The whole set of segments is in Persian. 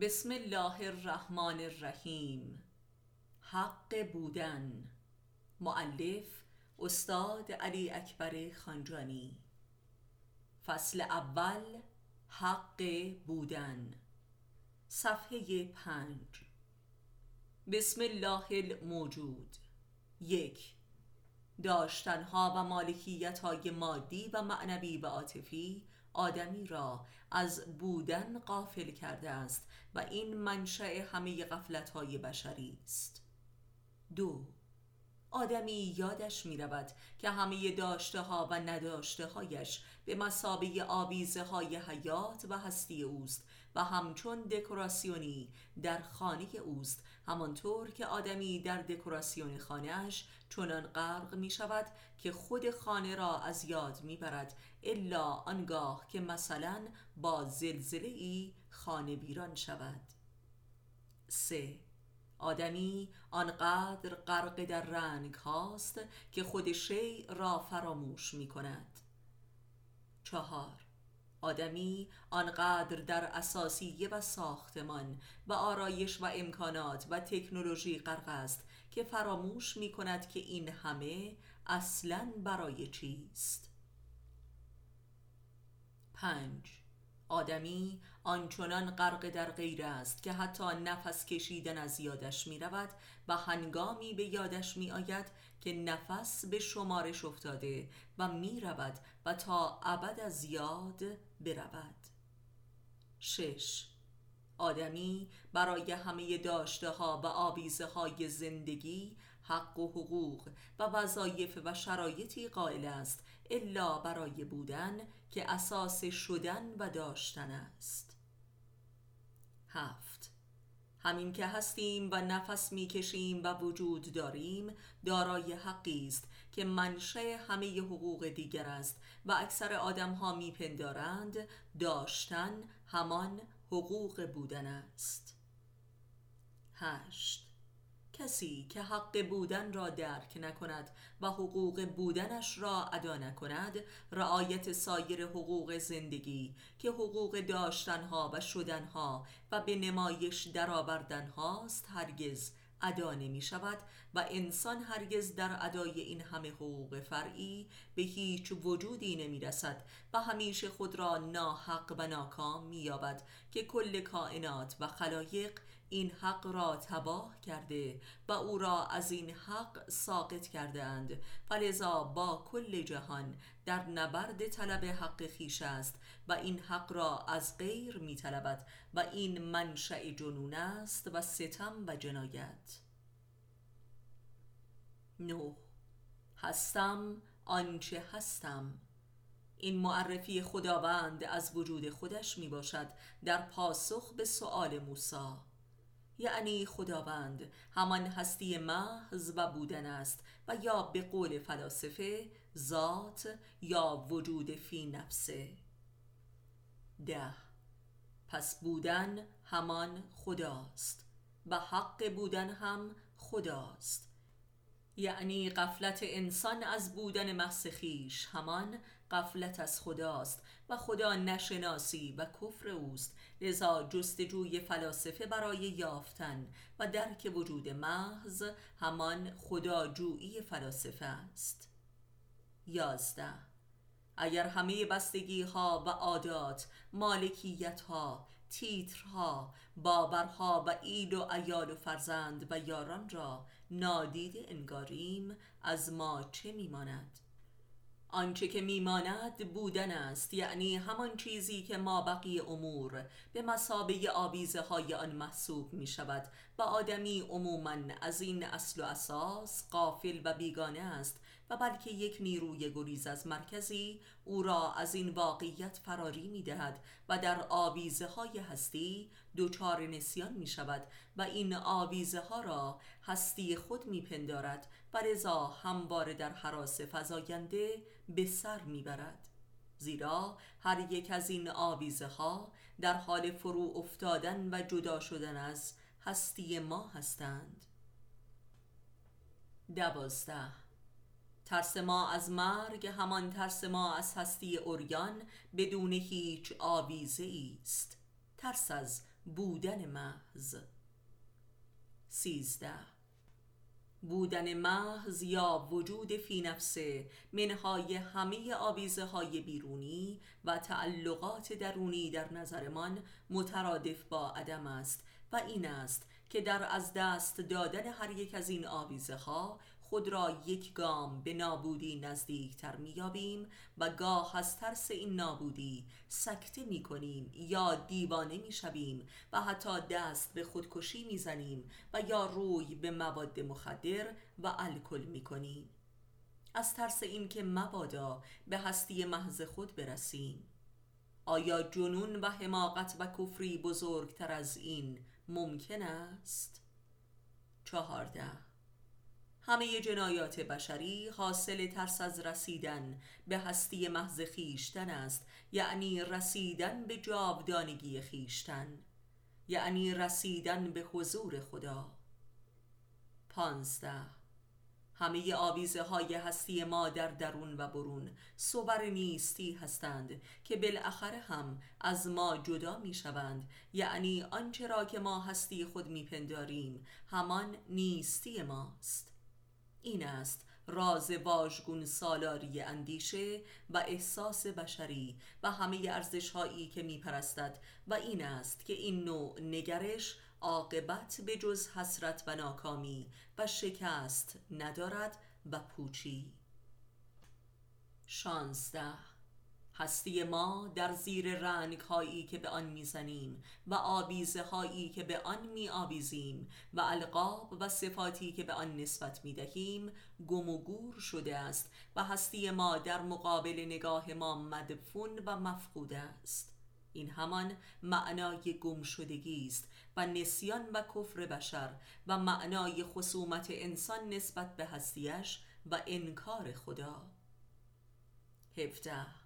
بسم الله الرحمن الرحیم. حق بودن. معلف استاد علی اکبر خانجانی. فصل اول حق بودن. صفحه پنج. بسم الله الموجود. یک داشتنها و مالکیت های مادی و معنوی و عاطفی آدمی را از بودن قافل کرده است و این منشأ همه غفلت های بشری است. دو آدمی یادش می رود که همه داشته ها و نداشته هایش به مسابه آویزه های حیات و هستی اوست و همچون دکوراسیونی در خانه اوست همانطور که آدمی در دکوراسیون خانهاش چنان غرق می شود که خود خانه را از یاد می برد الا آنگاه که مثلا با زلزله ای خانه بیران شود. سه. آدمی آنقدر غرق در رنگ هاست که خود شیع را فراموش می کند چهار. آدمی آنقدر در اساسیه و ساختمان و آرایش و امکانات و تکنولوژی غرق است که فراموش می کند که این همه اصلا برای چیست. پنج. آدمی آنچنان غرق در غیر است که حتی نفس کشیدن از یادش می رود و هنگامی به یادش می آید که نفس به شمارش افتاده و می رود و تا ابد از یاد برود. شش. آدمی برای همه داشته ها و آویزه های زندگی حق و حقوق و وظایف و شرایطی قائل است الا برای بودن که اساس شدن و داشتن است. هفت. همین که هستیم و نفس می‌کشیم و وجود داریم دارای حقی است که منشه همه حقوق دیگر است و اکثر آدم ها میپندارند داشتن همان حقوق بودن است. هشت. کسی که حق بودن را درک نکند و حقوق بودنش را ادا نکند رعایت سایر حقوق زندگی که حقوق داشتنها و شدنها و به نمایش درآوردنهاست هرگز ادا نمی شود و انسان هرگز در ادای این همه حقوق فرعی به هیچ وجودی نمی رسد و همیشه خود را ناحق و ناکام می یابد که کل کائنات و خلایق این حق را تباه کرده و او را از این حق ساقط کردند و لذا با کل جهان در نبرد طلب حق خیش است و این حق را از غیر می طلبد و این منشأ جنون است و ستم و جنایت. نو هستم آنچه هستم. این معرفی خداوند از وجود خودش می باشد در پاسخ به سؤال موسی. یعنی خداوند. همان هستی محض و بودن است و یا به قول فلاسفه ذات یا وجود فی نفسه. ده. پس بودن همان خداست و حق بودن هم خداست. یعنی قفلت انسان از بودن محض خیش همان قفلت از خداست و خدا نشناسی و کفر اوست. لذا جستجوی فلاسفه برای یافتن و درک وجود محض همان خداجویی فلاسفه است. یازده. اگر همه بستگی ها و عادات مالکیت ها تیترها باورها و اید و ایال و فرزند و یاران را نادیده انگاریم از ما چه میماند؟ آنچه که میماند بودن است یعنی همان چیزی که ما بقیه امور به مسابه آویزه های آن محسوب می شود و آدمی عموما از این اصل و اساس قافل و بیگانه است و بلکه یک نیروی گریز از مرکزی او را از این واقعیت فراری می دهد و در آویزه های هستی دچار نسیان می شود و این آویزه ها را هستی خود می پندارد و رضا همواره در حراس فزاینده به سر می برد زیرا هر یک از این آویزه ها در حال فرو افتادن و جدا شدن از هستی ما هستند. دوازده. ترس ما از مرگ همان ترس ما از هستی اوریان بدون هیچ آویزه است. ترس از بودن محض. سیزده. بودن محض یا وجود فی نفسه منهای همه آویزه های بیرونی و تعلقات درونی در نظرمان مترادف با عدم است و این است که در از دست دادن هر یک از این آویزه ها خود را یک گام به نابودی نزدیکتر میابیم و گاه از ترس این نابودی سکته می کنیم یا دیوانه می شویم و حتی دست به خودکشی می زنیم و یا روی به مواد مخدر و الکل می کنیم از ترس اینکه مبادا به هستی محض خود برسیم آیا جنون و حماقت و کفری بزرگتر از این ممکن است؟ چهارده همه جنایات بشری حاصل ترس از رسیدن به هستی محض خیشتن است یعنی رسیدن به جاودانگی خیشتن یعنی رسیدن به حضور خدا. پانزده. همه آویزه های هستی ما در درون و برون صور نیستی هستند که بالاخره هم از ما جدا می شوند یعنی آنچه را که ما هستی خود می پنداریم همان نیستی ماست. این است راز واژگون سالاری اندیشه و احساس بشری و همه ارزش هایی که میپرستد و این است که این نوع نگرش عاقبت به جز حسرت و ناکامی و شکست ندارد و پوچی. شانزده هستی ما در زیر رنگ هایی که به آن می‌زنیم و آویزه هایی که به آن می آویزیم و القاب و صفاتی که به آن نسبت می دهیم گم و گور شده است و هستی ما در مقابل نگاه ما مدفون و مفقود است. این همان معنای گم شدگی است و نسیان و کفر بشر و معنای خصومت انسان نسبت به هستیش و انکار خدا. هفته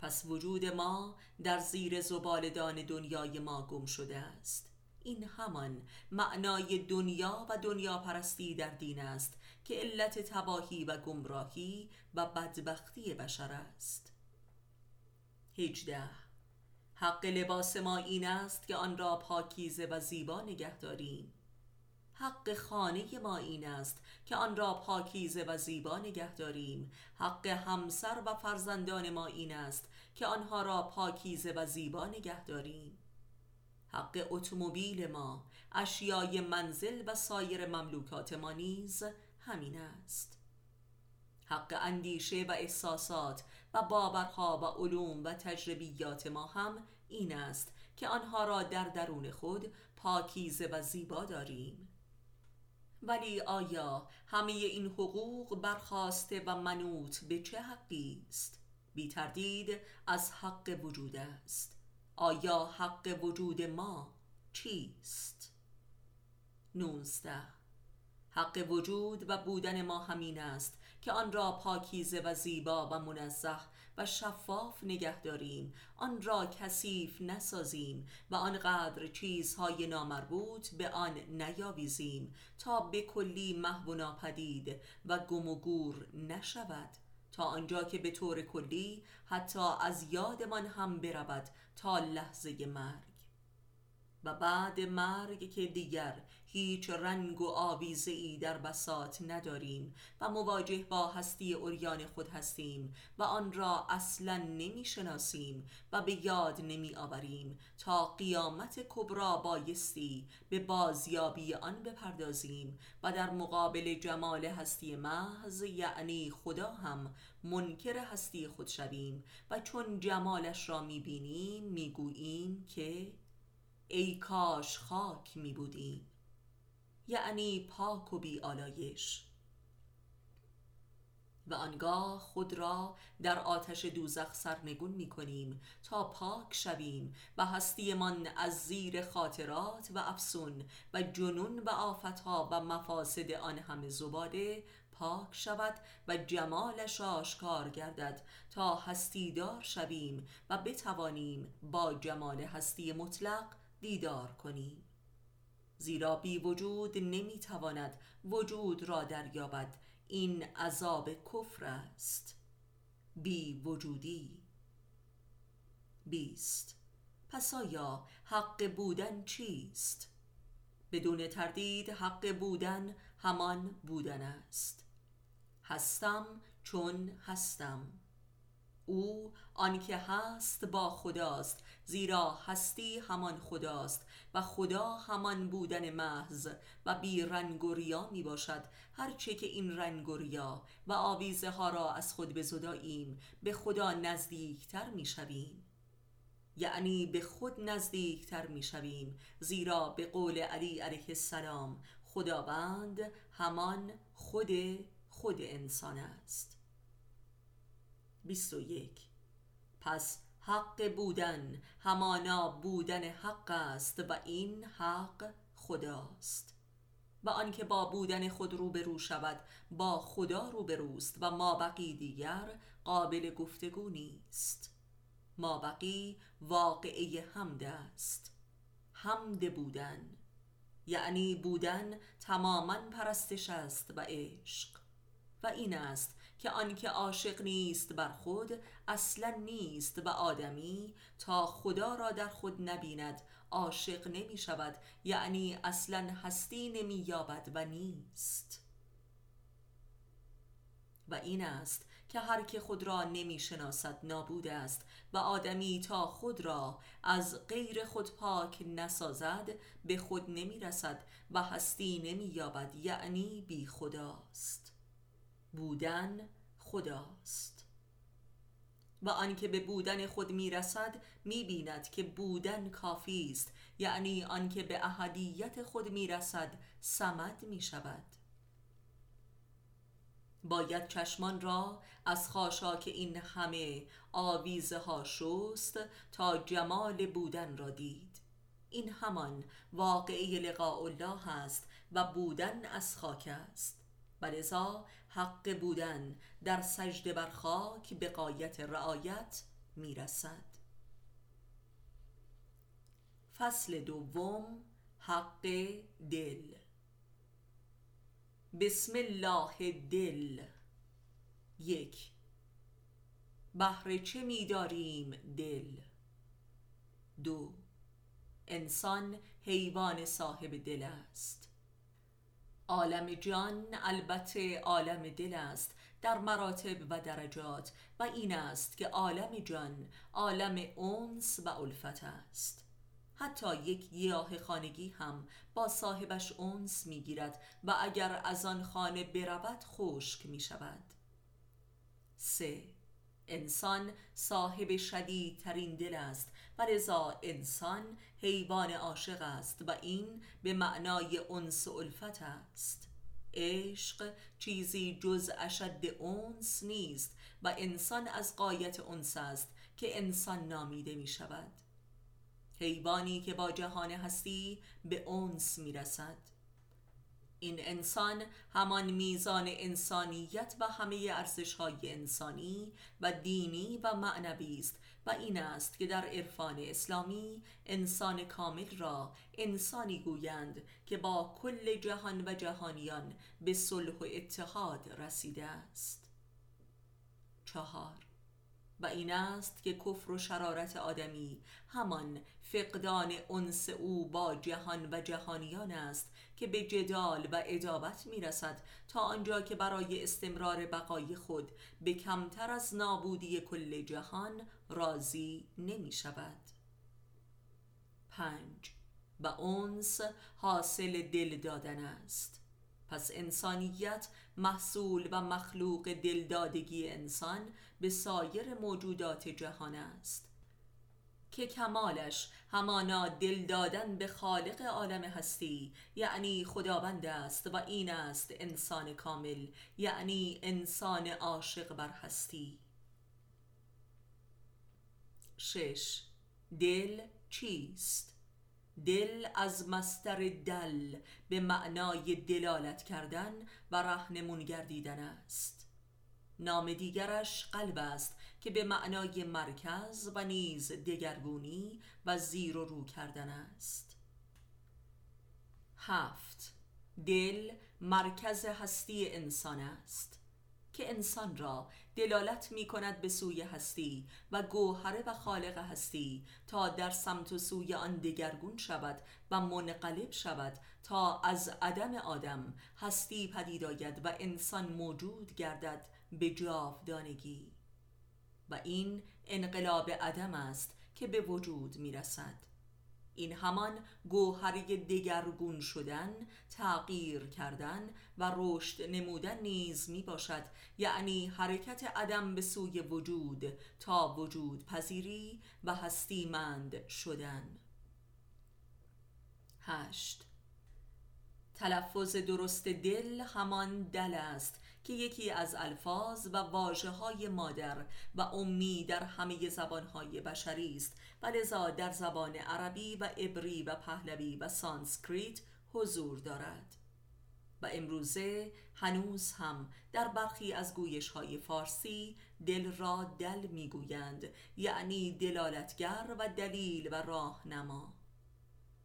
پس وجود ما در زیر زبالدان دنیای ما گم شده است. این همان معنای دنیا و دنیا پرستی در دین است که علت تباهی و گمراهی و بدبختی بشر است. هجده. حق لباس ما این است که آن را پاکیزه و زیبا نگه داریم. حق خانه ما این است که آن را پاکیزه و زیبا نگه داریم. حق همسر و فرزندان ما این است که آنها را پاکیزه و زیبا نگه داریم. حق اتومبیل ما اشیای منزل و سایر مملوکات ما نیز همین است. حق اندیشه و احساسات و باورها و علوم و تجربیات ما هم این است که آنها را در درون خود پاکیزه و زیبا داریم. ولی آیا همه این حقوق برخواسته و منوط به چه حقی است؟ بی تردید از حق وجود است آیا حق وجود ما چیست؟ نوزده حق وجود و بودن ما همین است که آن را پاکیزه و زیبا و منزه و شفاف نگه داریم. آن را کثیف نسازیم و آنقدر چیزهای نامربوط به آن نیاویزیم تا به کلی محو و ناپدید و گم و گور نشود. تا آنجا که به طور کلی حتی از یادمان هم برود تا لحظه مرگ. و بعد مرگ که دیگر هیچ رنگ و آویزه ای در بسات نداریم و مواجه با هستی اوریان خود هستیم و آن را اصلا نمی شناسیم و به یاد نمی آوریم تا قیامت کبرا بایستی به بازیابی آن بپردازیم و در مقابل جمال هستی محض یعنی خدا هم منکر هستی خود شویم و چون جمالش را می بینیم می گوییم که ای کاش خاک می بودیم یعنی پاک و بی آلایش. و آنگاه خود را در آتش دوزخ سرنگون می کنیم تا پاک شویم و هستیمان از زیر خاطرات و افسون و جنون و آفتها و مفاسد آن همه زباده پاک شود و جمالش آشکار گردد تا هستیدار شویم و بتوانیم با جمال هستی مطلق دیدار کنیم زیرا بی وجود نمی‌تواند وجود را دریابد. این عذاب کفر است. بی وجودی. بیست. پس آیا حق بودن چیست؟ بدون تردید حق بودن همان بودن است. هستم چون هستم. او آنکه هست با خداست. زیرا هستی همان خداست و خدا همان بودن محض و بی رنگ و ریا می باشد. هرچه که این رنگ و ریا و آویزه ها را از خود بزداییم به خدا نزدیکتر می شویم. یعنی به خود نزدیکتر می شویم. زیرا به قول علی علیه السلام خداوند همان خود خود انسان است. 21 پس حق بودن همانا بودن حق است و این حق خداست. و آنکه با بودن خود روبرو شود با خدا روبروست و ما بقی دیگر قابل گفتگو نیست. ما بقی واقعه حمد است. حمد بودن یعنی بودن تماما پرستش است و عشق. و این است که آنکه عاشق نیست بر خود اصلا نیست و آدمی تا خدا را در خود نبیند عاشق نمی شود یعنی اصلا هستی نمی یابد و نیست. و این است که هر که خود را نمی شناسد نابود است و آدمی تا خود را از غیر خود پاک نسازد به خود نمی رسد و هستی نمی یابد یعنی بی خداست. بودن خداست. و آنکه به بودن خود می‌رسد می‌بیند که بودن کافی است یعنی آنکه به احدیت خود می‌رسد سمد می‌شود. باید چشمان را از خاشاک این همه آویزه ها شست تا جمال بودن را دید. این همان واقعی لقاء الله است و بودن از خاک است. و حق بودن در سجده بر خاک به قایت رعایت می‌رسد. فصل دوم حق دل. بسم الله دل. یک. بهر چه میداریم دل؟ دو. انسان حیوان صاحب دل است. عالم جان البته عالم دل است در مراتب و درجات و این است که عالم جان عالم اونس و الفت است. حتی یک گیاه خانگی هم با صاحبش اونس می‌گیرد و اگر از آن خانه برود خشک می شود سه انسان صاحب شدیدترین دل است. و لذا انسان حیوان عاشق است و این به معنای انس الفت است. عشق چیزی جز اشد انس نیست و انسان از قایت انس است که انسان نامیده می شود. حیوانی که با جهان هستی به انس می رسد. این انسان همان میزان انسانیت و همه ارزش های انسانی و دینی و معنوی است و این است که در عرفان اسلامی انسان کامل را انسانی گویند که با کل جهان و جهانیان به صلح و اتحاد رسیده است. چهار. و این است که کفر و شرارت آدمی همان فقدان انس او با جهان و جهانیان است که به جدال و ادابت می رسد تا آنجا که برای استمرار بقای خود به کمتر از نابودی کل جهان راضی نمی شود پنج. و اونس حاصل دل دادن است. پس انسانیت محصول و مخلوق دلدادگی انسان به سایر موجودات جهان است. که کمالش همانا دل دادن به خالق عالم هستی یعنی خداوند است و این است انسان کامل یعنی انسان عاشق بر هستی. شش. دل چیست؟ دل از مستر دل به معنای دلالت کردن و رهنمون گردیدن است. نام دیگرش قلب است. که به معنای مرکز و نیز دگرگونی و زیر و رو کردن است. هفت. دل مرکز هستی انسان است که انسان را دلالت می کند به سوی هستی و گوهره و خالق هستی تا در سمت و سوی آن دگرگون شود و منقلب شود تا از عدم آدم هستی پدید آید و انسان موجود گردد به جاودانگی. و این انقلاب عدم است که به وجود می رسد این همان گوهری دگرگون شدن تغییر کردن و رشد نمودن نیز می باشد یعنی حرکت عدم به سوی وجود تا وجود پذیری و هستیمند شدن. هشت. تلفظ درست دل همان دل است که یکی از الفاظ و واجه های مادر و امی در همه زبانهای بشری است. و لذا در زبان عربی و عبری و پهلوی و سانسکریت حضور دارد. و امروزه هنوز هم در برخی از گویش های فارسی دل را دل می‌گویند یعنی دلالتگر و دلیل و راهنما.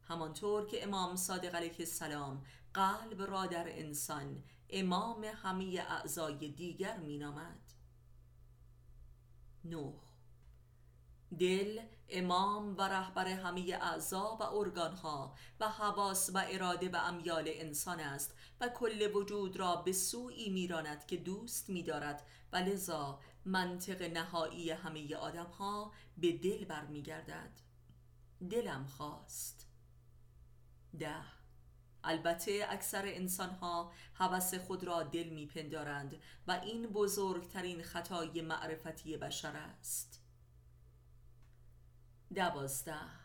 همانطور که امام صادق علیه السلام قلب را در انسان امام همه اعضای دیگر مینامد. نوح دل امام و رهبر همه اعضا و ارگانها و حواس و اراده و امیال انسان است و کل وجود را به سوی میراند که دوست میدارد. و لذا منطق نهایی همه آدمها به دل برمیگردد. دلم خواست. ده. البته اکثر انسان ها حوث خود را دل میپندارند و این بزرگترین خطای معرفتی بشر است. دوازده.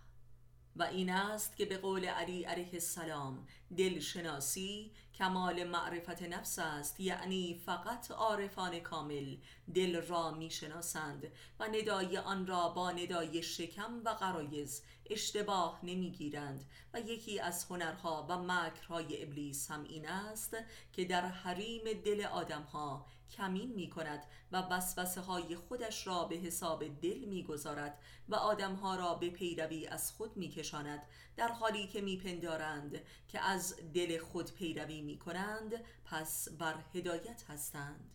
و این است که به قول علی علیه السلام دلشناسی کمال معرفت نفس است یعنی فقط عارفان کامل دل را می‌شناسند و ندای آن را با ندای شکم و قرایز اشتباه نمی‌گیرند. و یکی از هنرها و مکرهای ابلیس هم این است که در حریم دل آدمها کمین می کند و وسوسه های خودش را به حساب دل می گذارد و آدمها را به پیروی از خود می کشاند در حالی که می پندارند که از دل خود پیروی می کنند پس بر هدایت هستند.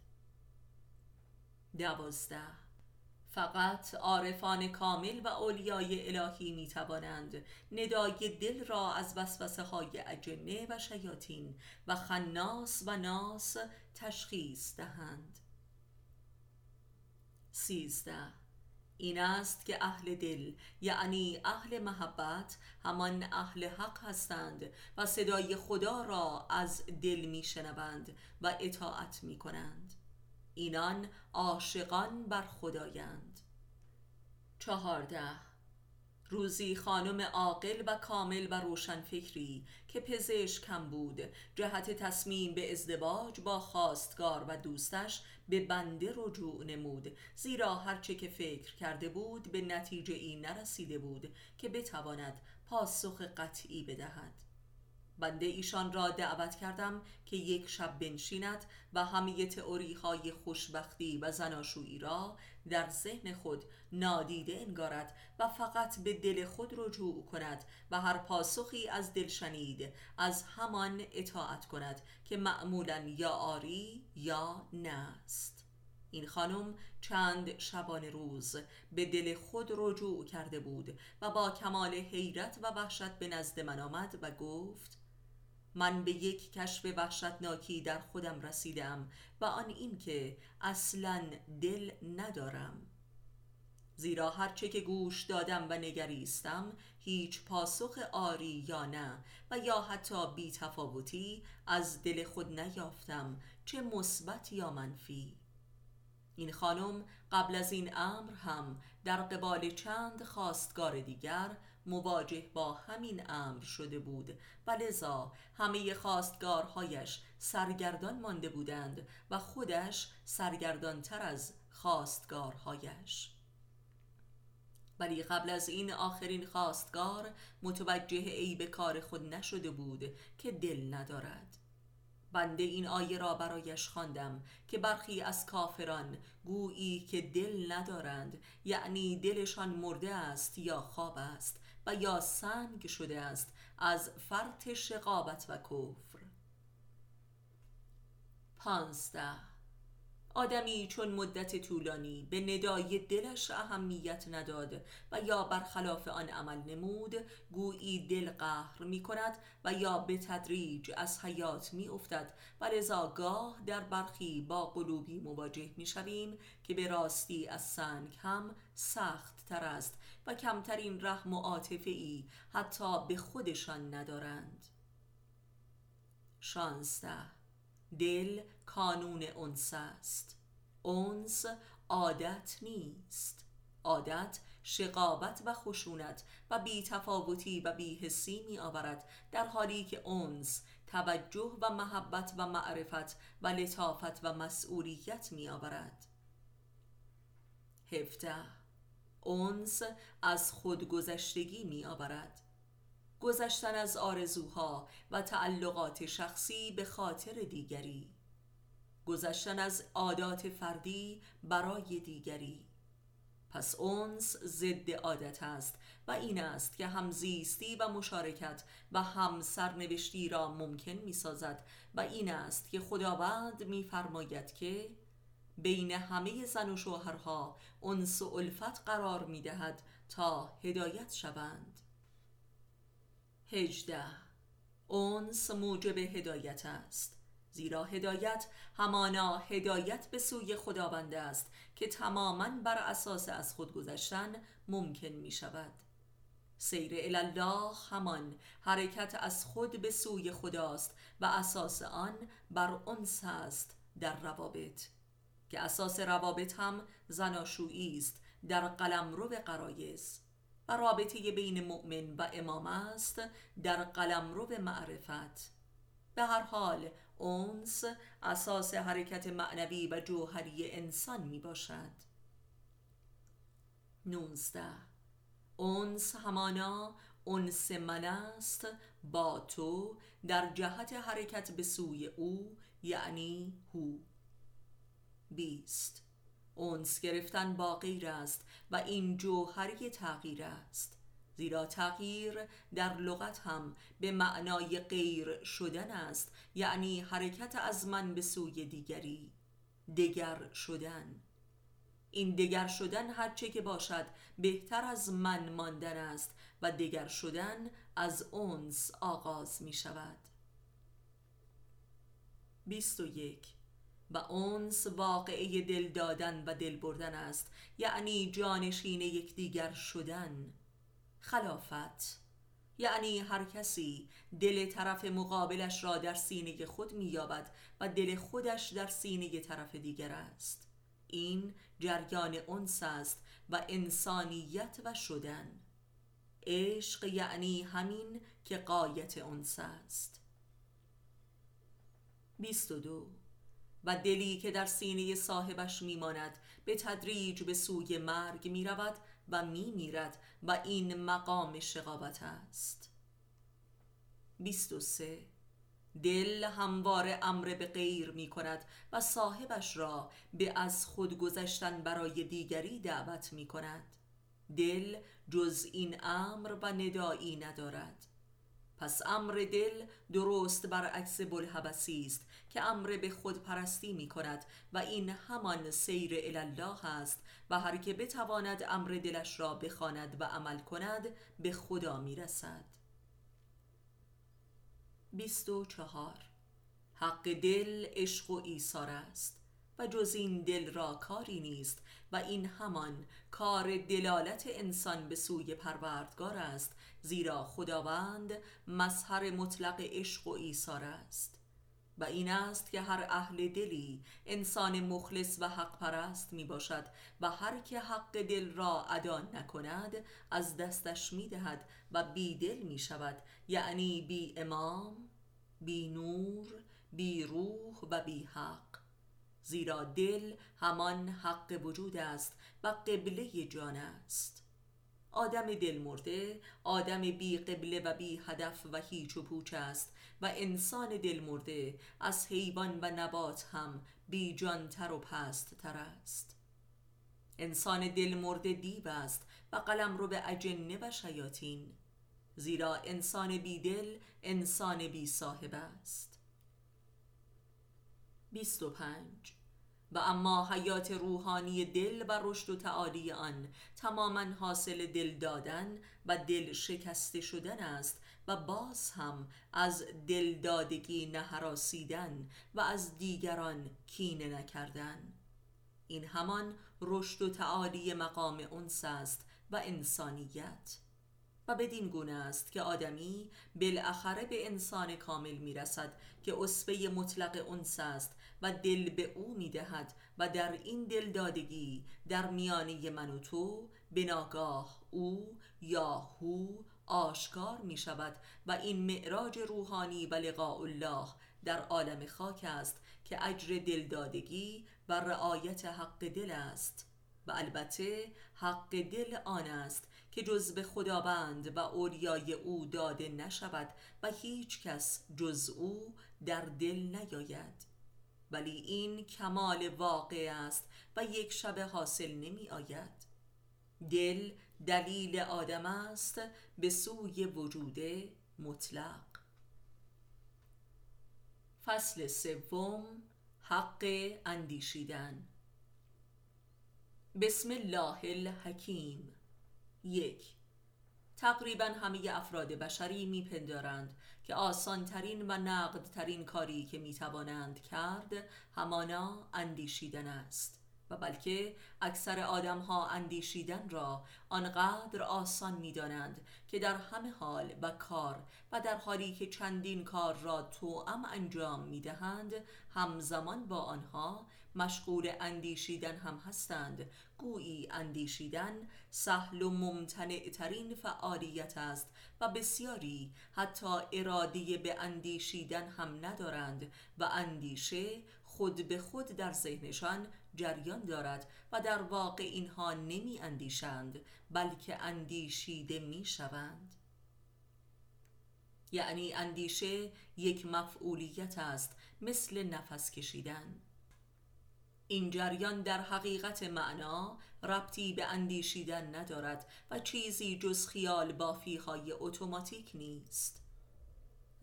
دوازده فقط عارفان کامل و اولیای الهی می توانند ندای دل را از وسوسه های اجنه و شیاطین و خناس و ناس تشخیص دهند. سیزده. این است که اهل دل یعنی اهل محبت همان اهل حق هستند و صدای خدا را از دل می شنوند و اطاعت می کنند اینان عاشقان بر خدایند. چهارده روزی خانم عاقل و کامل و روشنفکری که پزشک کم بود جهت تصمیم به ازدواج با خواستگار و دوستش به بنده رجوع نمود. زیرا هرچه که فکر کرده بود به نتیجه این نرسیده بود که بتواند پاسخ قطعی بدهد. بنده ایشان را دعوت کردم که یک شب بنشیند و همه تئوری های خوشبختی و زناشویی را در ذهن خود نادیده انگارد و فقط به دل خود رجوع کند و هر پاسخی از دل شنید از همان اطاعت کند که معمولا یا آری یا نه است. این خانم چند شبانه روز به دل خود رجوع کرده بود و با کمال حیرت و وحشت به نزد من آمد و گفت من به یک کشف وحشتناکی در خودم رسیدم و آن این که اصلا دل ندارم. زیرا هرچه که گوش دادم و نگریستم هیچ پاسخ آری یا نه و یا حتی بی تفاوتی از دل خود نیافتم چه مثبت یا منفی. این خانم قبل از این امر هم در قبال چند خواستگار دیگر مواجه با همین امر شده بود. و لذا همه خواستگارهایش سرگردان مانده بودند و خودش سرگردانتر از خواستگارهایش. ولی قبل از این آخرین خواستگار متوجه عیب کار خود نشده بود که دل ندارد. بنده این آیه را برایش خواندم که برخی از کافران گویی که دل ندارند یعنی دلشان مرده است یا خواب است و یا سنگ شده است از فرط شقابت و کفر. پانزده. آدمی چون مدت طولانی به ندای دلش اهمیت نداد و یا برخلاف آن عمل نمود گویی دل قهر می کند و یا به تدریج از حیات می افتد و لذا گاه در برخی با قلوبی مواجه می شویم که به راستی از سنگ هم سخت تر است کمترین رحم و عاطفه ای حتی به خودشان ندارند. شانزده. دل کانون انس است. انس عادت نیست. عادت شقابت و خشونت و بیتفاوتی و بیحسی می آورد در حالی که انس توجه و محبت و معرفت و لطافت و مسئولیت می آورد هفته انس از خودگذشتگی می آورد گذشتن از آرزوها و تعلقات شخصی به خاطر دیگری. گذشتن از عادات فردی برای دیگری. پس اونس ضد عادت است و این است که همزیستی و مشارکت و هم سرنوشتی را ممکن می سازد و این است که خداوند میفرماید که بین همه زن و شوهرها انس و الفت قرار می دهد تا هدایت شوند. هجده. اونس موجب هدایت است. زیرا هدایت همانا هدایت به سوی خداوند است که تماما بر اساس از خود گذشتن ممکن می شود. سیر الله همان حرکت از خود به سوی خداست و اساس آن بر انس است در روابط. که اساس روابط هم زناشویی است در قلمرو قرایز و رابطه بین مؤمن و امام است در قلمرو معرفت. به هر حال اونس اساس حرکت معنوی و جوهری انسان می باشد نونزده. اونس همانا اونس من است با تو در جهت حرکت به سوی او یعنی هو. بیست. اونس گرفتن با غیر است و این جوهری تغییر است. زیرا تغییر در لغت هم به معنای غیر شدن است یعنی حرکت از من به سوی دیگری. دگر شدن. این دگر شدن هرچه که باشد بهتر از من ماندن است و دگر شدن از اونس آغاز می شود بیست و اونس واقعه دل دادن و دل بردن است یعنی جانشین یکدیگر شدن. خلافت. یعنی هر کسی دل طرف مقابلش را در سینه خود مییابد و دل خودش در سینه طرف دیگر است. این جریان انس است و انسانیت و شدن. عشق یعنی همین که قایت انس است. 22 و دلی که در سینه صاحبش میماند به تدریج به سوی مرگ می‌رود و میمیرد و این مقام شقاوت است. 23 دل هموار امر به غیر می کند و صاحبش را به از خود گذشتن برای دیگری دعوت می کند دل جز این امر و ندایی ندارد. پس امر دل درست برعکس بلحبسی است که امر به خود پرستی می کند و این همان سیر الله است و هر که بتواند امر دلش را بخواند و عمل کند به خدا می رسد. بیست و چهار. حق دل عشق و ایثار است. و جز این دل را کاری نیست و این همان کار دلالت انسان به سوی پروردگار است زیرا خداوند مظهر مطلق عشق و ایثار است. و این است که هر اهل دلی انسان مخلص و حق پرست می باشد و هر که حق دل را ادا نکند از دستش می دهد و بی دل می شود یعنی بی امام بی نور بی روح و بی حق. زیرا دل همان حق وجود است و قبله جان است. آدم دل مرده آدم بی قبله و بی هدف و هیچ و پوچ است و انسان دل مرده از حیوان و نبات هم بی تر و پست تر است. انسان دل مرده دیو است و قلم رو به اجنه و شیاطین زیرا انسان بی دل انسان بی صاحب است. 25 و اما حیات روحانی دل و رشد و تعالی آن تماما حاصل دل دادن و دل شکسته شدن است و باز هم از دلدادگی نهراسیدن و از دیگران کینه نکردن. این همان رشد و تعالی مقام انس است و انسانیت. و بدین گونه است که آدمی بالاخره به انسان کامل می‌رسد که اصفه مطلق انس است و دل به او می‌دهد و در این دلدادگی در میانه من و تو به ناگاه او یا هو آشکار می شود و این معراج روحانی و لقاء الله در عالم خاک است که اجر دلدادگی و رعایت حق دل است و البته حق دل آن است که جز به خداوند و اولیای او داده نشود و هیچ کس جز او در دل نیاید. ولی این کمال واقع است و یک شب حاصل نمی آید. دل دلیل آدم است به سوی وجود مطلق. فصل سوم حق اندیشیدن. بسم الله الحکیم. یک تقریبا همه افراد بشری میپندارند که آسانترین و نقدترین کاری که می‌توانند کرد همانا اندیشیدن است و بلکه اکثر آدم ها اندیشیدن را آنقدر آسان می دانند که در همه حال و کار و در حالی که چندین کار را توأم انجام می دهند همزمان با آنها مشغول اندیشیدن هم هستند گویی اندیشیدن سهل و ممتنع ترین فعالیت است و بسیاری حتی ارادی به اندیشیدن هم ندارند و اندیشه خود به خود در ذهنشان جریان دارد و در واقع اینها نمی اندیشند بلکه اندیشیده می شوند یعنی اندیشه یک مفعولیت است مثل نفس کشیدن. این جریان در حقیقت معنا ربطی به اندیشیدن ندارد و چیزی جز خیال بافی های اتوماتیک نیست.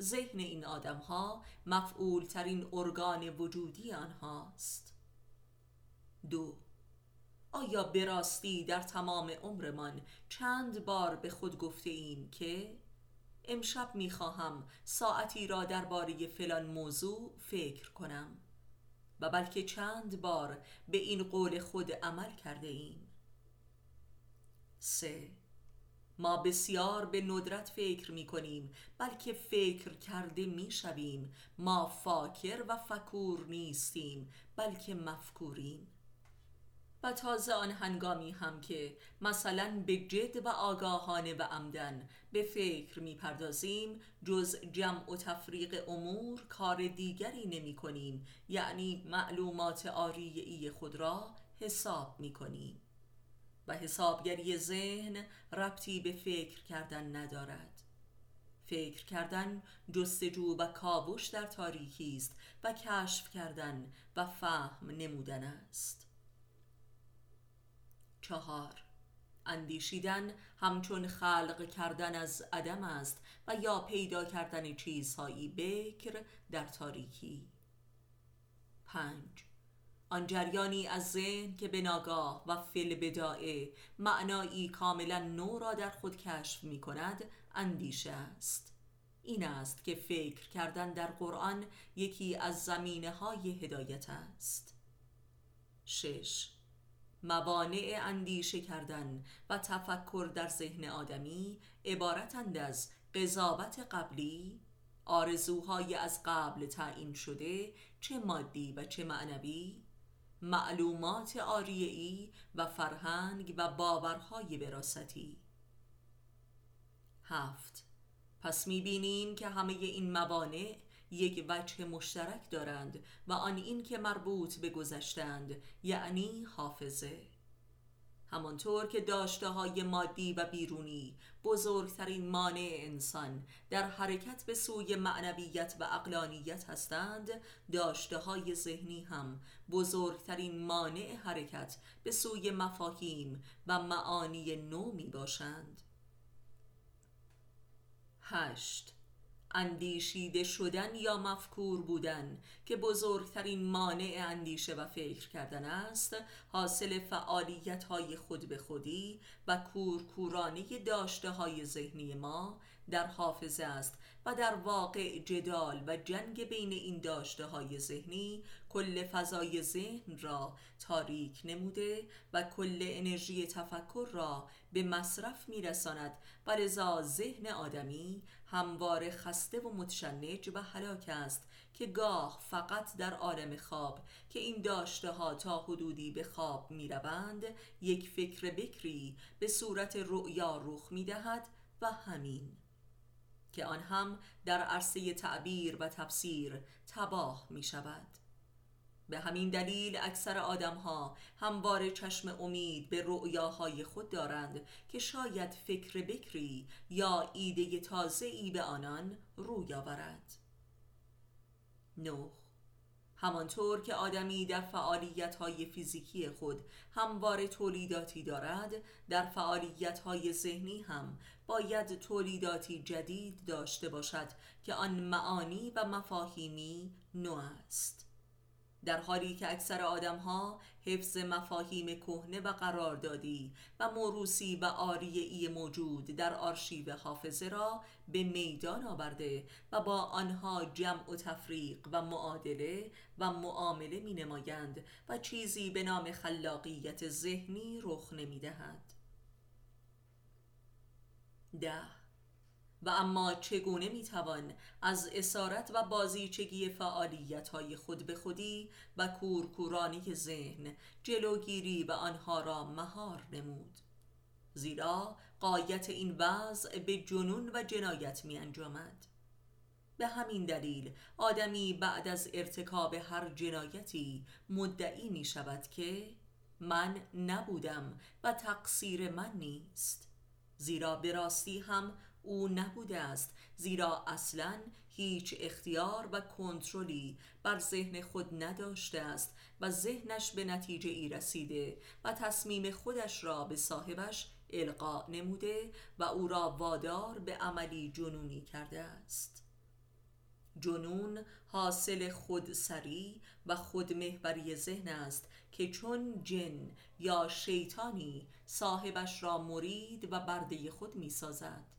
ذهن این آدم ها مفعول ترین ارگان وجودی آنهاست. دو آیا براستی در تمام عمرمان چند بار به خود گفته ایم که امشب می‌خواهم ساعتی را درباره فلان موضوع فکر کنم؟ و بلکه چند بار به این قول خود عمل کرده ایم. سه. ما بسیار به ندرت فکر می کنیم بلکه فکر کرده می شویم. ما فاکر و فکور نیستیم بلکه مفکوریم. و تازه آن هنگامی هم که مثلا به جد و آگاهانه و عمدن به فکر می پردازیم جز جمع و تفریق امور کار دیگری نمی کنیم یعنی معلومات آریعی خود را حساب می کنیم. و حسابگری ذهن ربطی به فکر کردن ندارد. فکر کردن جستجو و کاوش در تاریکی است و کشف کردن و فهم نمودن است. چهار. اندیشیدن همچون خلق کردن از عدم است و یا پیدا کردن چیزهایی بکر در تاریکی. پنج. آن جریانی از ذهن که به ناگاه و فل بدائه معنایی کاملا نو را در خود کشف می کند اندیشه است. این است که فکر کردن در قرآن یکی از زمینه های هدایت است. شش. موانع اندیشه کردن و تفکر در ذهن آدمی عبارتند از قضاوت قبلی آرزوهای از قبل تعیین شده چه مادی و چه معنوی معلومات آریعی و فرهنگ و باورهای براستی هفت پس می‌بینیم که همه این موانع یک وجه مشترک دارند و آن این که مربوط به گذشتند یعنی حافظه. همانطور که داشته های مادی و بیرونی بزرگترین مانع انسان در حرکت به سوی معنویت و اقلانیت هستند داشته های ذهنی هم بزرگترین مانع حرکت به سوی مفاهیم و معانی نو می باشند. هشت. اندیشیده شدن یا مفکور بودن که بزرگترین مانع اندیشه و فکر کردن است حاصل فعالیت های خود به خودی و کورکورانه داشته های ذهنی ما در حافظه است و در واقع جدال و جنگ بین این داشته های ذهنی کل فضای ذهن را تاریک نموده و کل انرژی تفکر را به مصرف میرساند و لذا ذهن آدمی هموار خسته و متشنج و حلاک است که گاه فقط در عالم خواب که این داشته ها تا حدودی به خواب می روند یک فکر بکری به صورت رؤیا رخ می دهد و همین. که آن هم در عرصه تعبیر و تفسیر تباه می شود به همین دلیل اکثر آدم ها هموار چشم امید به رؤیاهای خود دارند که شاید فکر بکری یا ایده تازه ای به آنان روی آورد. نوخ همانطور که آدمی در فعالیت های فیزیکی خود هموار تولیداتی دارد در فعالیت های ذهنی هم باید تولیداتی جدید داشته باشد که آن معانی و مفاهیمی نو است. در حالی که اکثر آدم ها حفظ مفاهیم کهنه و قراردادی و موروسی و آریعی موجود در آرشیو حافظه را به میدان آورده و با آنها جمع و تفریق و معادله و معامله می نمایند و چیزی به نام خلاقیت ذهنی رخ نمی دهد. ده و اما چگونه می‌توان از اسارت و بازیچگی فعالیت های خود به خودی و کورکورانی ذهن جلوگیری و آنها را مهار نمود زیرا قایت این وضع به جنون و جنایت می انجامد. به همین دلیل آدمی بعد از ارتکاب هر جنایتی مدعی می شود که من نبودم و تقصیر من نیست زیرا به راستی هم او نبوده است زیرا اصلا هیچ اختیار و کنترلی بر ذهن خود نداشته است و ذهنش به نتیجه ای رسیده و تصمیم خودش را به صاحبش القا نموده و او را وادار به عملی جنونی کرده است. جنون حاصل خودسری و خودمهوری ذهن است که چون جن یا شیطانی صاحبش را مرید و برده خود می سازد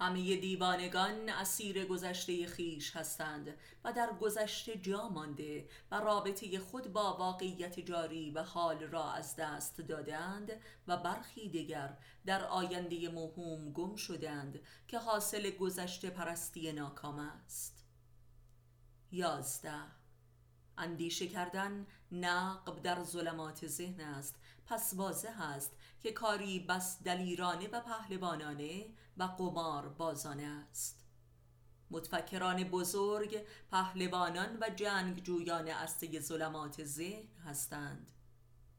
همه دیوانگان اسیر گذشته خیش هستند و در گذشته جا مانده و رابطه خود با واقعیت جاری و حال را از دست دادند و برخی دیگر در آینده موهوم گم شدند که حاصل گذشته پرستی ناکام است. یازده. اندیشه کردن نقب در ظلمات ذهن است. پس واضح است که کاری بس دلیرانه و پهلوانانه و قمار بازانه است. متفکران بزرگ پهلوانان و جنگجویان استه ظلمات ذهن هستند.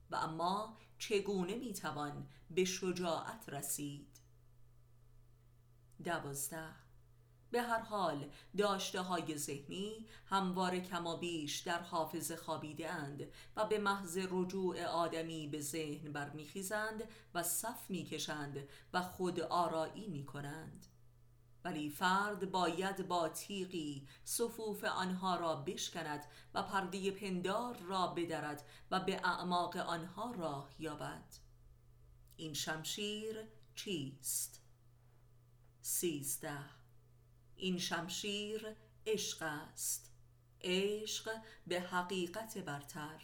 و اما چگونه می‌توان به شجاعت رسید؟ دوازده به هر حال داشته های ذهنی هموار کمابیش در حافظه خوابیده اند و به محض رجوع آدمی به ذهن برمیخیزند و صف می‌کشند و خود آرایی می کنند ولی فرد باید با تیغی صفوف آنها را بشکند و پرده پندار را بدرد و به اعماق آنها راه یابد. این شمشیر چیست؟ سیزده. این شمشیر عشق است. عشق به حقیقت برتر.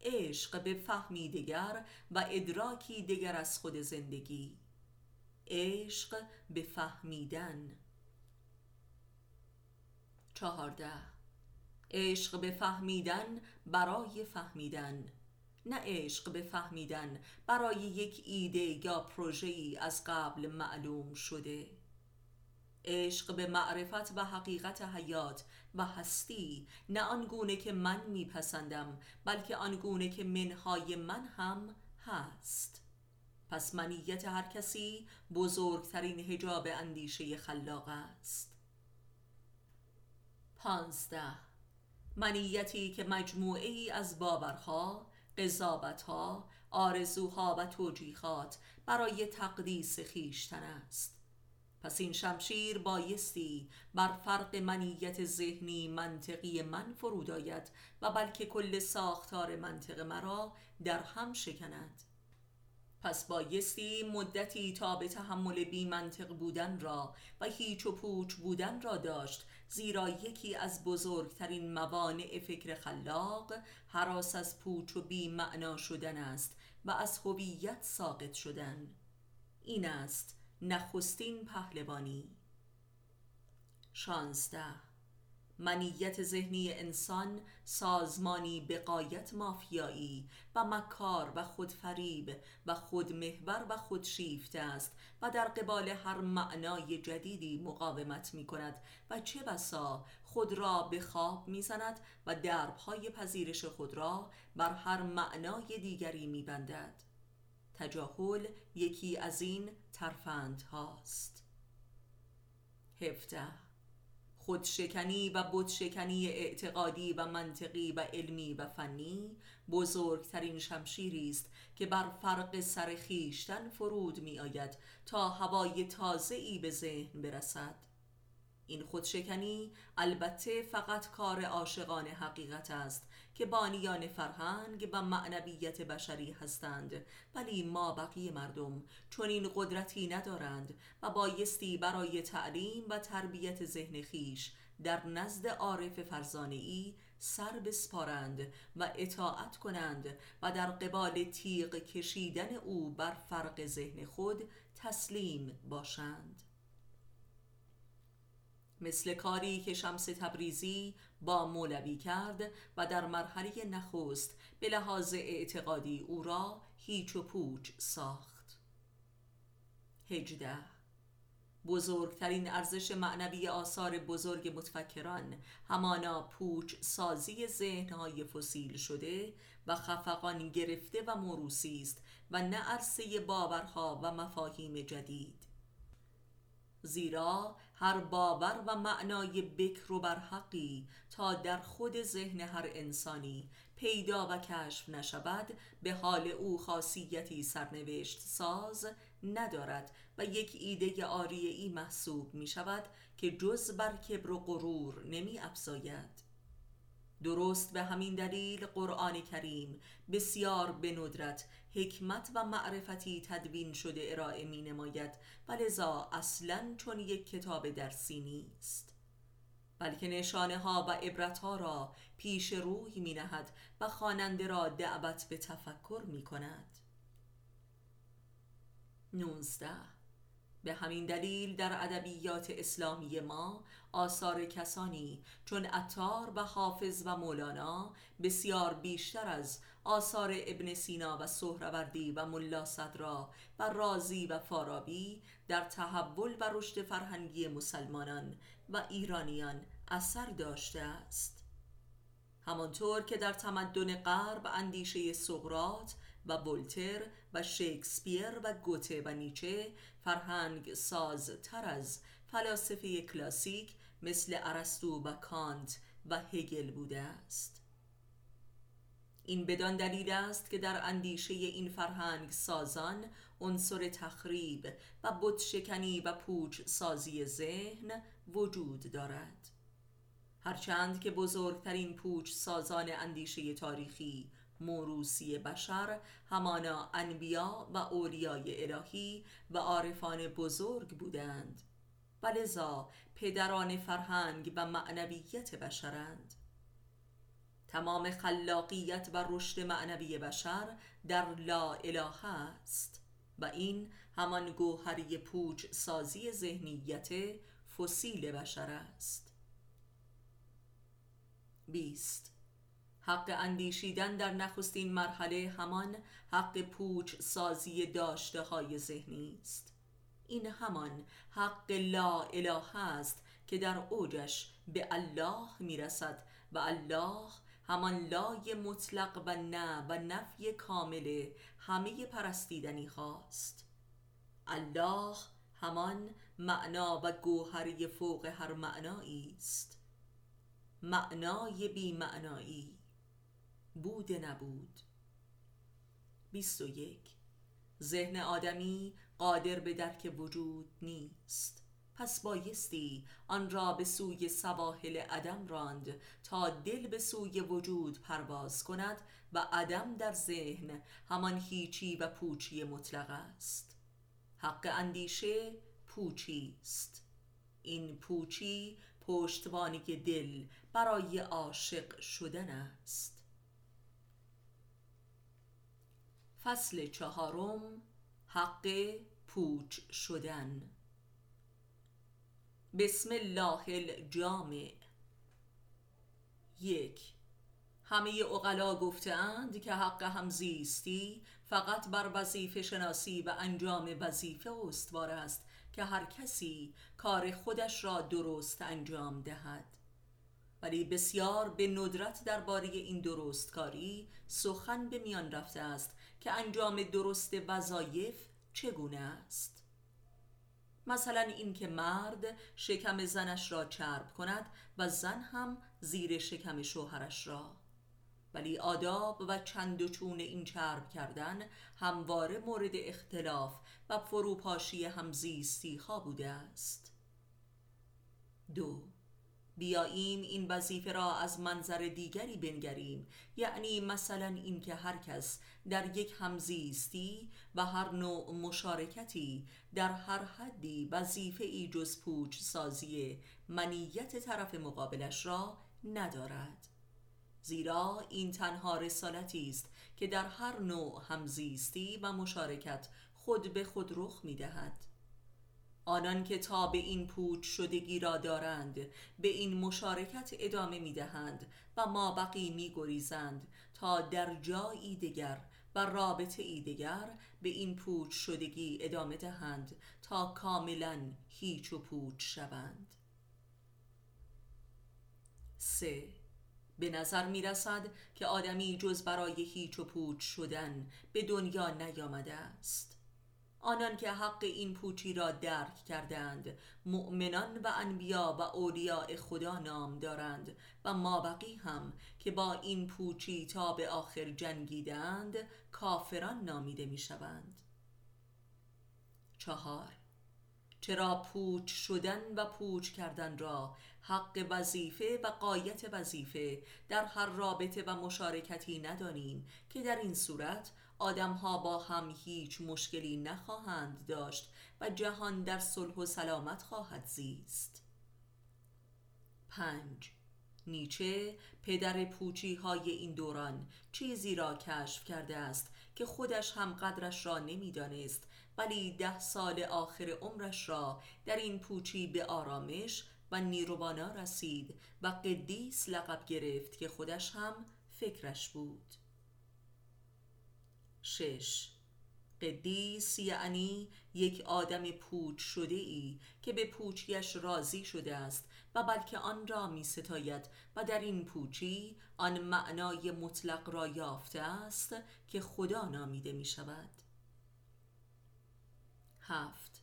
عشق به فهمی دگر و ادراکی دگر از خود زندگی. عشق به فهمیدن. چهارده. عشق به فهمیدن برای فهمیدن. نه عشق به فهمیدن برای یک ایده یا پروژه‌ای از قبل معلوم شده. عشق به معرفت و حقیقت حیات و هستی نه آنگونه که من میپسندم بلکه آنگونه که منهای من هم هست. پس منیت هر کسی بزرگترین هجاب اندیشه خلاق است. پانزده منیتی که مجموعه ای از باورها، قضاوتها، آرزوها و توجیهات برای تقدیس خیشتن است. پس این شمشیر بایستی بر فرق منیت ذهنی منطقی من فرود آید و بلکه کل ساختار منطق مرا در هم شکند. پس بایستی مدتی تا به تحمل بی منطق بودن را و هیچ و پوچ بودن را داشت زیرا یکی از بزرگترین موانع فکر خلاق حراس از پوچ و بی معنا شدن است و از هویت ساقط شدن. این است نخستین پهلوانی. شانزده. منیت ذهنی انسان سازمانی بقایت مافیایی و مکار و خودفریب و خودمحور و خودشیفته است و در قبال هر معنای جدیدی مقاومت می کند و چه بسا خود را به خواب می زند و دربهای پذیرش خود را بر هر معنای دیگری می بندد تجاهل یکی از این ترفند هاست. هفته خودشکنی و بودشکنی اعتقادی و منطقی و علمی و فنی بزرگترین شمشیری است که بر فرق سر خیشتن فرود می آید تا هوای تازه ای به ذهن برسد. این خودشکنی البته فقط کار عاشقان حقیقت است که بانیان فرهنگ و معنویت بشری هستند. ولی ما بقیه مردم چون این قدرتی ندارند و بایستی برای تعلیم و تربیت ذهن خیش در نزد عارف فرزانه سر بسپارند و اطاعت کنند و در قبال تیغ کشیدن او بر فرق ذهن خود تسلیم باشند. مثل کاری که شمس تبریزی با مولوی کرد و در مرحله نخست به لحاظ اعتقادی او را هیچ و پوچ ساخت. هجده. بزرگترین ارزش معنوی آثار بزرگ متفکران همانا پوچ سازی ذهنهای فسیل شده و خفقان گرفته و موروسی است و نه عرصه باورها و مفاهیم جدید. زیرا هر باور و معنای بکر و برحقی تا در خود ذهن هر انسانی پیدا و کشف نشود به حال او خاصیتی سرنوشت ساز ندارد و یک ایده آریه محسوب می شود که جز بر کبر و غرور نمی افزاید درست به همین دلیل قرآن کریم بسیار به ندرت حکمت و معرفتی تدوین شده ارائه می نماید و لذا اصلا چون یک کتاب درسی نیست. بلکه نشانه ها و عبرت ها را پیش روی می نهد و خواننده را دعوت به تفکر می کند 19 به همین دلیل در ادبیات اسلامی ما آثار کسانی چون عطار و حافظ و مولانا بسیار بیشتر از آثار ابن سینا و سهروردی و ملا صدرا و رازی و فارابی در تحول و رشد فرهنگی مسلمانان و ایرانیان اثر داشته است. همانطور که در تمدن غرب اندیشه سقرات و ولتر و شکسپیر و گوته و نیچه فرهنگ سازتر از فلاسفه کلاسیک مثل ارسطو و کانت و هگل بوده است. این بدان دلیل است که در اندیشه این فرهنگ سازان عنصر تخریب و بتشکنی و پوچ سازی ذهن وجود دارد. هرچند که بزرگترین پوچ سازان اندیشه تاریخی موروسی بشر همانا انبیا و اولیای الهی و عارفان بزرگ بودند. و لذا پدران فرهنگ و معنویت بشرند. تمام خلاقیت و رشد معنوی بشر در لا اله است و این همان گوهری پوچ سازی ذهنیت فسیل بشر است. 20 حق اندیشیدن در نخستین مرحله همان حق پوچ سازی داشته های ذهنی است. این همان حق لا اله است که در اوجش به الله می‌رسد و الله همان لای مطلق و نه و نفی کامل همه پرستیدنی خواست. الله همان معنا و گوهری فوق هر معنایی است. معنای بی معنایی بود نبود. 21 ذهن آدمی قادر به درک وجود نیست. پس بایستی آن را به سوی سواحل عدم راند تا دل به سوی وجود پرواز کند و عدم در ذهن همان هیچی و پوچی مطلق است. حق اندیشه پوچی است. این پوچی پشتوانی دل برای عاشق شدن است. فصل چهارم حق پوچ شدن. بسم الله الجامع. یک. همه اقلا گفتند که حق همزیستی فقط بر وظیفه شناسی و انجام وظیفه استوار است که هر کسی کار خودش را درست انجام دهد. ولی بسیار به ندرت درباره این درست کاری سخن به میان رفته است که انجام درست وظایف چگونه است؟ مثلا اینکه مرد شکم زنش را چرب کند و زن هم زیر شکم شوهرش را. ولی آداب و چند و چون این چرب کردن همواره مورد اختلاف و فروپاشی همزیستی ها بوده است. دو بیاییم این وظیفه را از منظر دیگری بنگریم. یعنی مثلا اینکه هر کس در یک همزیستی و هر نوع مشارکتی در هر حدی وظیفه ای جز پوچ سازی منیت طرف مقابلش را ندارد. زیرا این تنها رسالتی است که در هر نوع همزیستی و مشارکت خود به خود رخ می دهد آنان که تا به این پوچ شدگی را دارند به این مشارکت ادامه می دهند و ما بقی می گریزند تا در جایی دیگر و رابطه ای دیگر به این پوچ شدگی ادامه دهند تا کاملا هیچ و پوچ شوند. سه. به نظر می رسد که آدمی جز برای هیچ و پوچ شدن به دنیا نیامده است. آنان که حق این پوچی را درک کردند مؤمنان و انبیا و اولیاء خدا نام دارند و مابقی هم که با این پوچی تا به آخر جنگیدند کافران نامیده می شوند چهار. چرا پوچ شدن و پوچ کردن را حق وظیفه و قایت وظیفه در هر رابطه و مشارکتی ندانیم که در این صورت آدمها با هم هیچ مشکلی نخواهند داشت و جهان در صلح و سلامت خواهد زیست. پنج. نیچه پدر پوچی های این دوران چیزی را کشف کرده است که خودش هم قدرش را نمی‌دانست ولی ده سال آخر عمرش را در این پوچی به آرامش و نیروبانا رسید و قدیس لقب گرفت که خودش هم فکرش بود. شش. قدیس یعنی یک آدم پوچ شده ای که به پوچیش راضی شده است و بلکه آن را می ستاید و در این پوچی آن معنای مطلق را یافته است که خدا نامیده می شود هفت.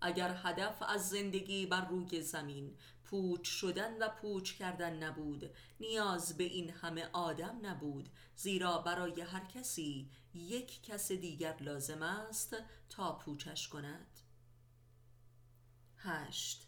اگر هدف از زندگی بر روی زمین پوچ شدن و پوچ کردن نبود. نیاز به این همه آدم نبود. زیرا برای هر کسی یک کس دیگر لازم است تا پوچش کند. هشت.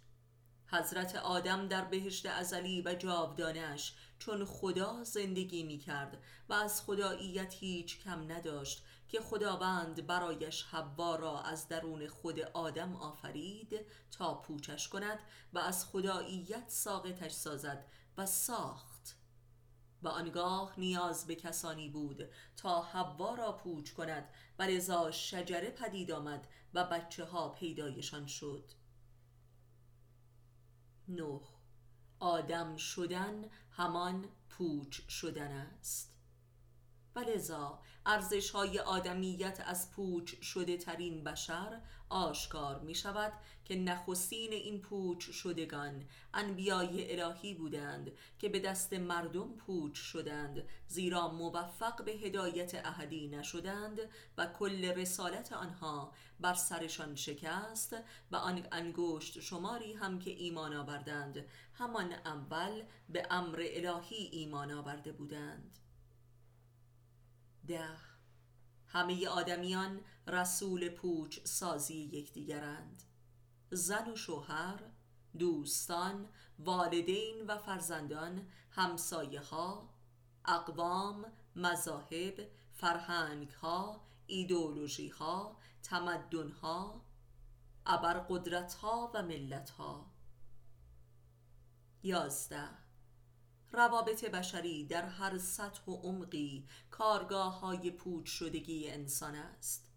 حضرت آدم در بهشت ازلی و جاودانش چون خدا زندگی می کرد و از خداییت هیچ کم نداشت که خداوند برایش حوا را از درون خود آدم آفرید تا پوچش کند و از خداییت ساقتش سازد و ساخت. و آنگاه نیاز به کسانی بود تا حوا را پوچ کند و لذا شجره پدید آمد و بچه ها پیدایشان شد. نه آدم شدن همان پوچ شدن است. و لذا ارزش های آدمیت از پوچ شده ترین بشر آشکار می شود که نخستین این پوچ شدگان انبیای الهی بودند که به دست مردم پوچ شدند زیرا موفق به هدایت احدی نشدند و کل رسالت آنها بر سرشان شکست و آن انگشت شماری هم که ایمان آوردند همان اول به امر الهی ایمان آورده بودند. ده همه آدمیان رسول پوچ سازی یکدیگرند. زن و شوهر دوستان والدین و فرزندان همسایه ها اقوام مذاهب فرهنگ ها ایدولوژی ها تمدن ها ابرقدرت ها و ملت ها یازده. روابط بشری در هر سطح و عمقی کارگاه های پوچ شدگی انسان است.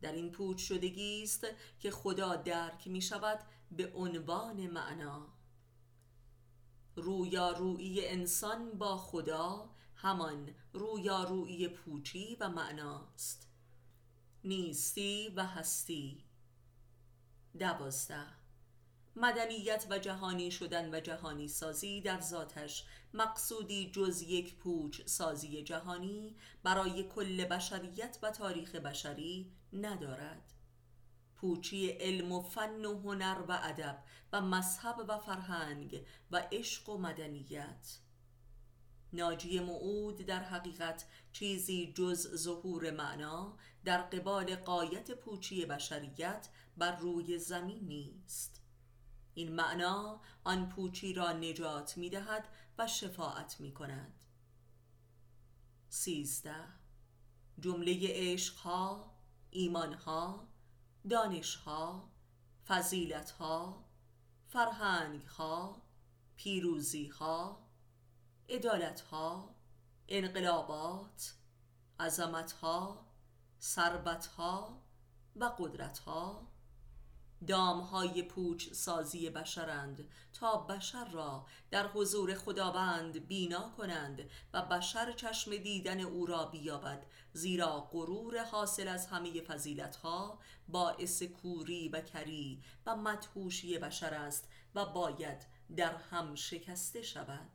در این پوچ شدگی است که خدا درک می شود به عنوان معنا. رویارویی انسان با خدا همان رویارویی پوچی و معناست نیستی و هستی. دوازده مدنیت و جهانی شدن و جهانی سازی در ذاتش. مقصودی جز یک پوچ سازی جهانی برای کل بشریت و تاریخ بشری ندارد. پوچی علم و فن و هنر و ادب و مذهب و فرهنگ و عشق و مدنیت. ناجی معود در حقیقت چیزی جز ظهور معنا در قبال قایت پوچی بشریت بر روی زمین نیست این معنا آن پوچی را نجات می دهد و شفاعت می کند سیزده. جمله عشقها ایمانها دانشها فضیلتها فرهنگها پیروزیها عدالتها انقلابات عظمتها ثروتها و قدرتها دامهای پوچ سازی بشرند تا بشر را در حضور خداوند بینا کنند و بشر چشم دیدن او را بیابد زیرا غرور حاصل از همه فضیلتها باعث کوری و کری و مدهوشی بشر است و باید در هم شکسته شود.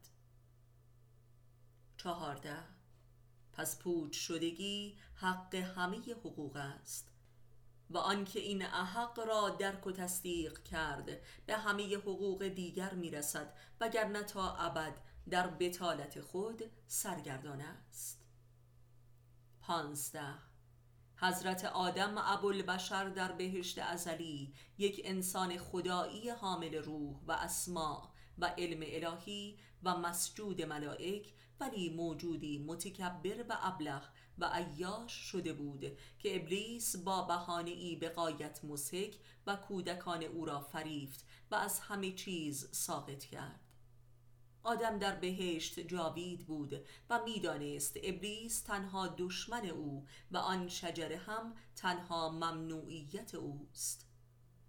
چهارده. پس پوچ شدگی حق همه حقوق است. و آنکه این احق را درک و تصدیق کرد. به همه حقوق دیگر می‌رسد وگرنه تا ابد در بتالت خود سرگردان است. پانزده. حضرت آدم ابوالبشر در بهشت ازلی یک انسان خدایی حامل روح و اسماع و علم الهی و مسجود ملائک ولی موجودی متکبر و ابلغ و عیاش شده بود که ابلیس با بهانه ای به قایت مسک و کودکان او را فریفت و از همه چیز ساقط کرد. آدم در بهشت جاوید بود و می‌دانست ابلیس تنها دشمن او و آن شجره هم تنها ممنوعیت اوست.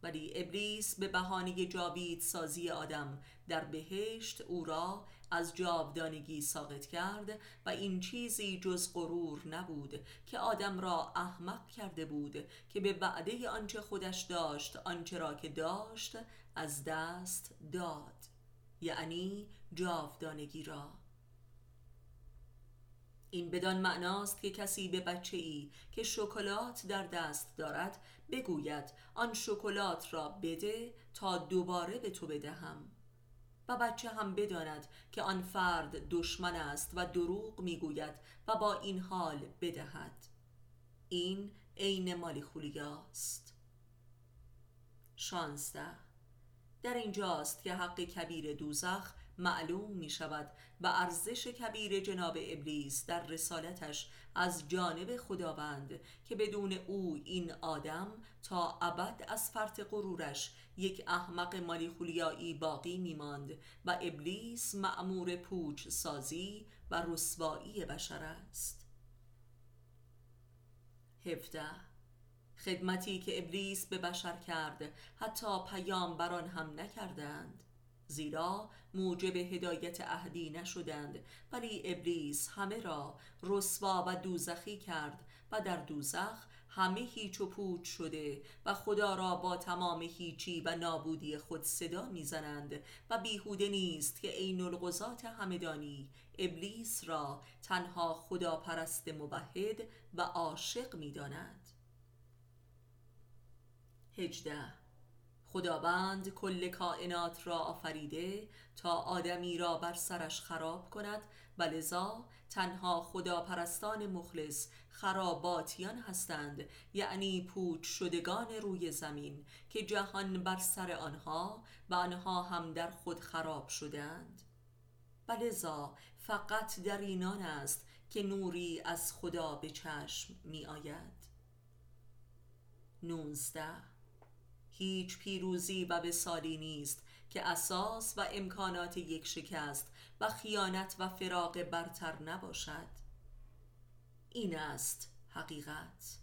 ولی ابلیس به بهانه جاوید سازی آدم در بهشت او را از جاودانگی ساقط کرد و این چیزی جز غرور نبود که آدم را احمق کرده بود که به وعده آنچه خودش داشت آنچه را که داشت از دست داد. یعنی جاودانگی را. این بدان معناست که کسی به بچه ای که شکلات در دست دارد بگوید آن شکلات را بده تا دوباره به تو بدهم. و بچه هم بداند که آن فرد دشمن است و دروغ می‌گوید و با این حال بدهد. این عین مالیخولیاست شانزده. در اینجاست که حق کبیر دوزخ معلوم می شود و ارزش کبیر جناب ابلیس در رسالتش از جانب خداوند که بدون او این آدم تا ابد از فرط غرورش یک احمق مالیخولیایی باقی میماند و ابلیس معمور پوچ سازی و رسوایی بشر است. هفته خدمتی که ابلیس به بشر کرد حتی پیامبران هم نکردند. زیرا موجب هدایت اهدی نشدند ولی ابلیس همه را رسوا و دوزخی کرد و در دوزخ همه هیچ و پوچ شده و خدا را با تمام هیچی و نابودی خود صدا می‌زنند و بیهوده نیست که عین الغزات همدانی ابلیس را تنها خدا پرست موحد و عاشق می‌داند. هجده. خداوند کل کائنات را آفریده تا آدمی را بر سرش خراب کند و لذا تنها خداپرستان مخلص خراباتیان هستند یعنی پوچ شدگان روی زمین که جهان بر سر آنها و آنها هم در خود خراب شدند و لذا فقط در اینان است که نوری از خدا به چشم می آید نونزده هیچ پیروزی و وسالی نیست که اساس و امکانات یک شکست و خیانت و فراق برتر نباشد. این است حقیقت.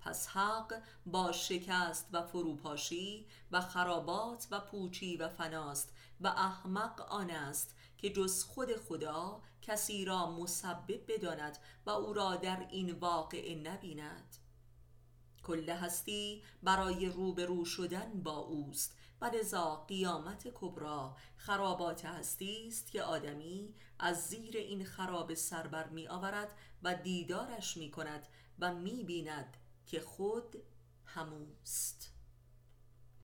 پس حق با شکست و فروپاشی و خرابات و پوچی و فناست و احمق آن است که جز خود خدا کسی را مسبب بداند و او را در این واقع نبیند. کل هستی برای روبرو شدن با اوست و لذا قیامت کبرا خرابات هستی است که آدمی از زیر این خراب سربر می آورد و دیدارش می کند و می بیند که خود هموست.